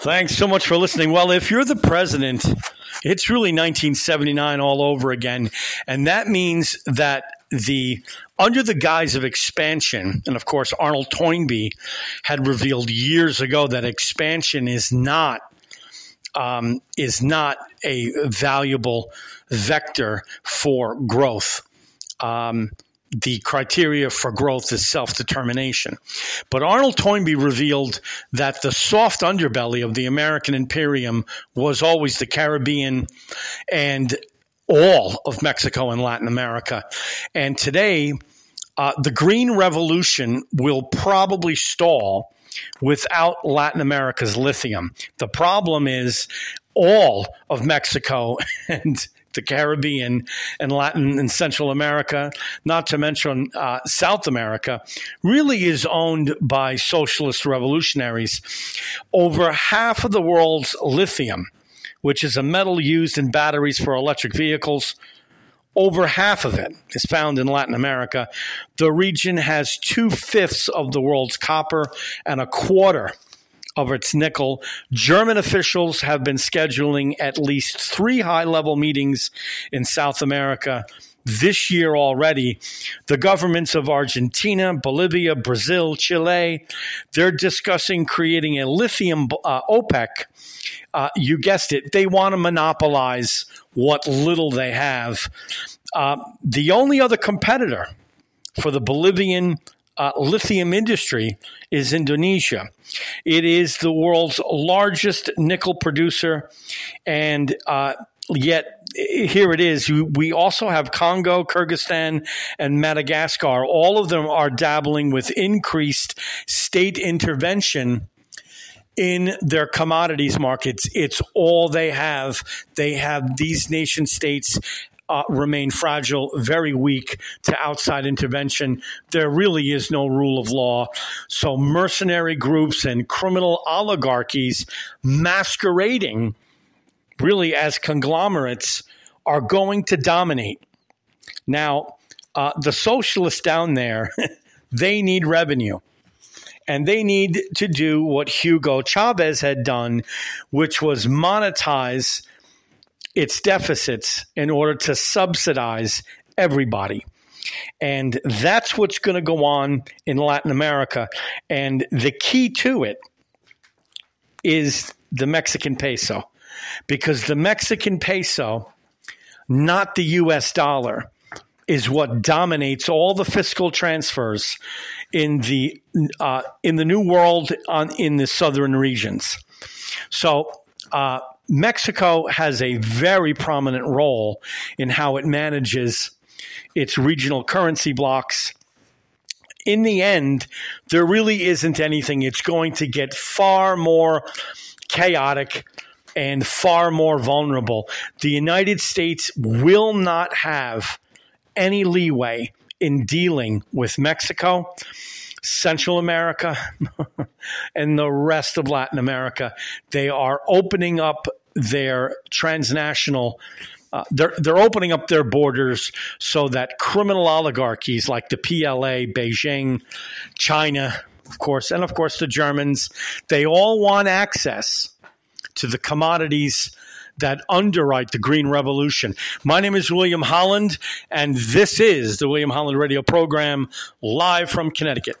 Thanks so much for listening. Well, if you're the president, it's really 1979 all over again. And that means that the under the guise of expansion, and of course Arnold Toynbee had revealed years ago that expansion is not um, is not a valuable vector for growth. Um, the criteria for growth is self determination. But Arnold Toynbee revealed that the soft underbelly of the American imperium was always the Caribbean and all of Mexico and Latin America. And today, uh, the Green Revolution will probably stall without Latin America's lithium. The problem is all of Mexico and the Caribbean and Latin and Central America, not to mention uh, South America, really is owned by socialist revolutionaries. Over half of the world's lithium, which is a metal used in batteries for electric vehicles, over half of it is found in Latin America. The region has two fifths of the world's copper and a quarter of its nickel. German officials have been scheduling at least three high level meetings in South America this year already. The governments of Argentina, Bolivia, Brazil, Chile, they're discussing creating a lithium uh, OPEC. Uh, you guessed it, they want to monopolize what little they have. Uh, the only other competitor for the Bolivian uh, lithium industry is Indonesia. It is the world's largest nickel producer, and uh, yet here it is. We also have Congo, Kyrgyzstan, and Madagascar. All of them are dabbling with increased state intervention in their commodities markets. It's all they have. They have these nation states uh, remain fragile, very weak to outside intervention. There really is no rule of law. So, mercenary groups and criminal oligarchies masquerading really as conglomerates are going to dominate. Now, uh, the socialists down there, they need revenue. And they need to do what Hugo Chavez had done, which was monetize its deficits in order to subsidize everybody. And that's what's going to go on in Latin America. And the key to it is the Mexican peso, because the Mexican peso, not the US dollar, is what dominates all the fiscal transfers in the uh, in the new world on in the southern regions. So uh, Mexico has a very prominent role in how it manages its regional currency blocks. In the end, there really isn't anything. It's going to get far more chaotic and far more vulnerable. The United States will not have any leeway in dealing with Mexico. Central America and the rest of Latin America. They are opening up their transnational uh, they're they're opening up their borders so that criminal oligarchies like the PLA, Beijing, China, of course, and of course the Germans, they all want access to the commodities that underwrite the green revolution. My name is William Holland, and this is the William Holland Radio program live from Connecticut.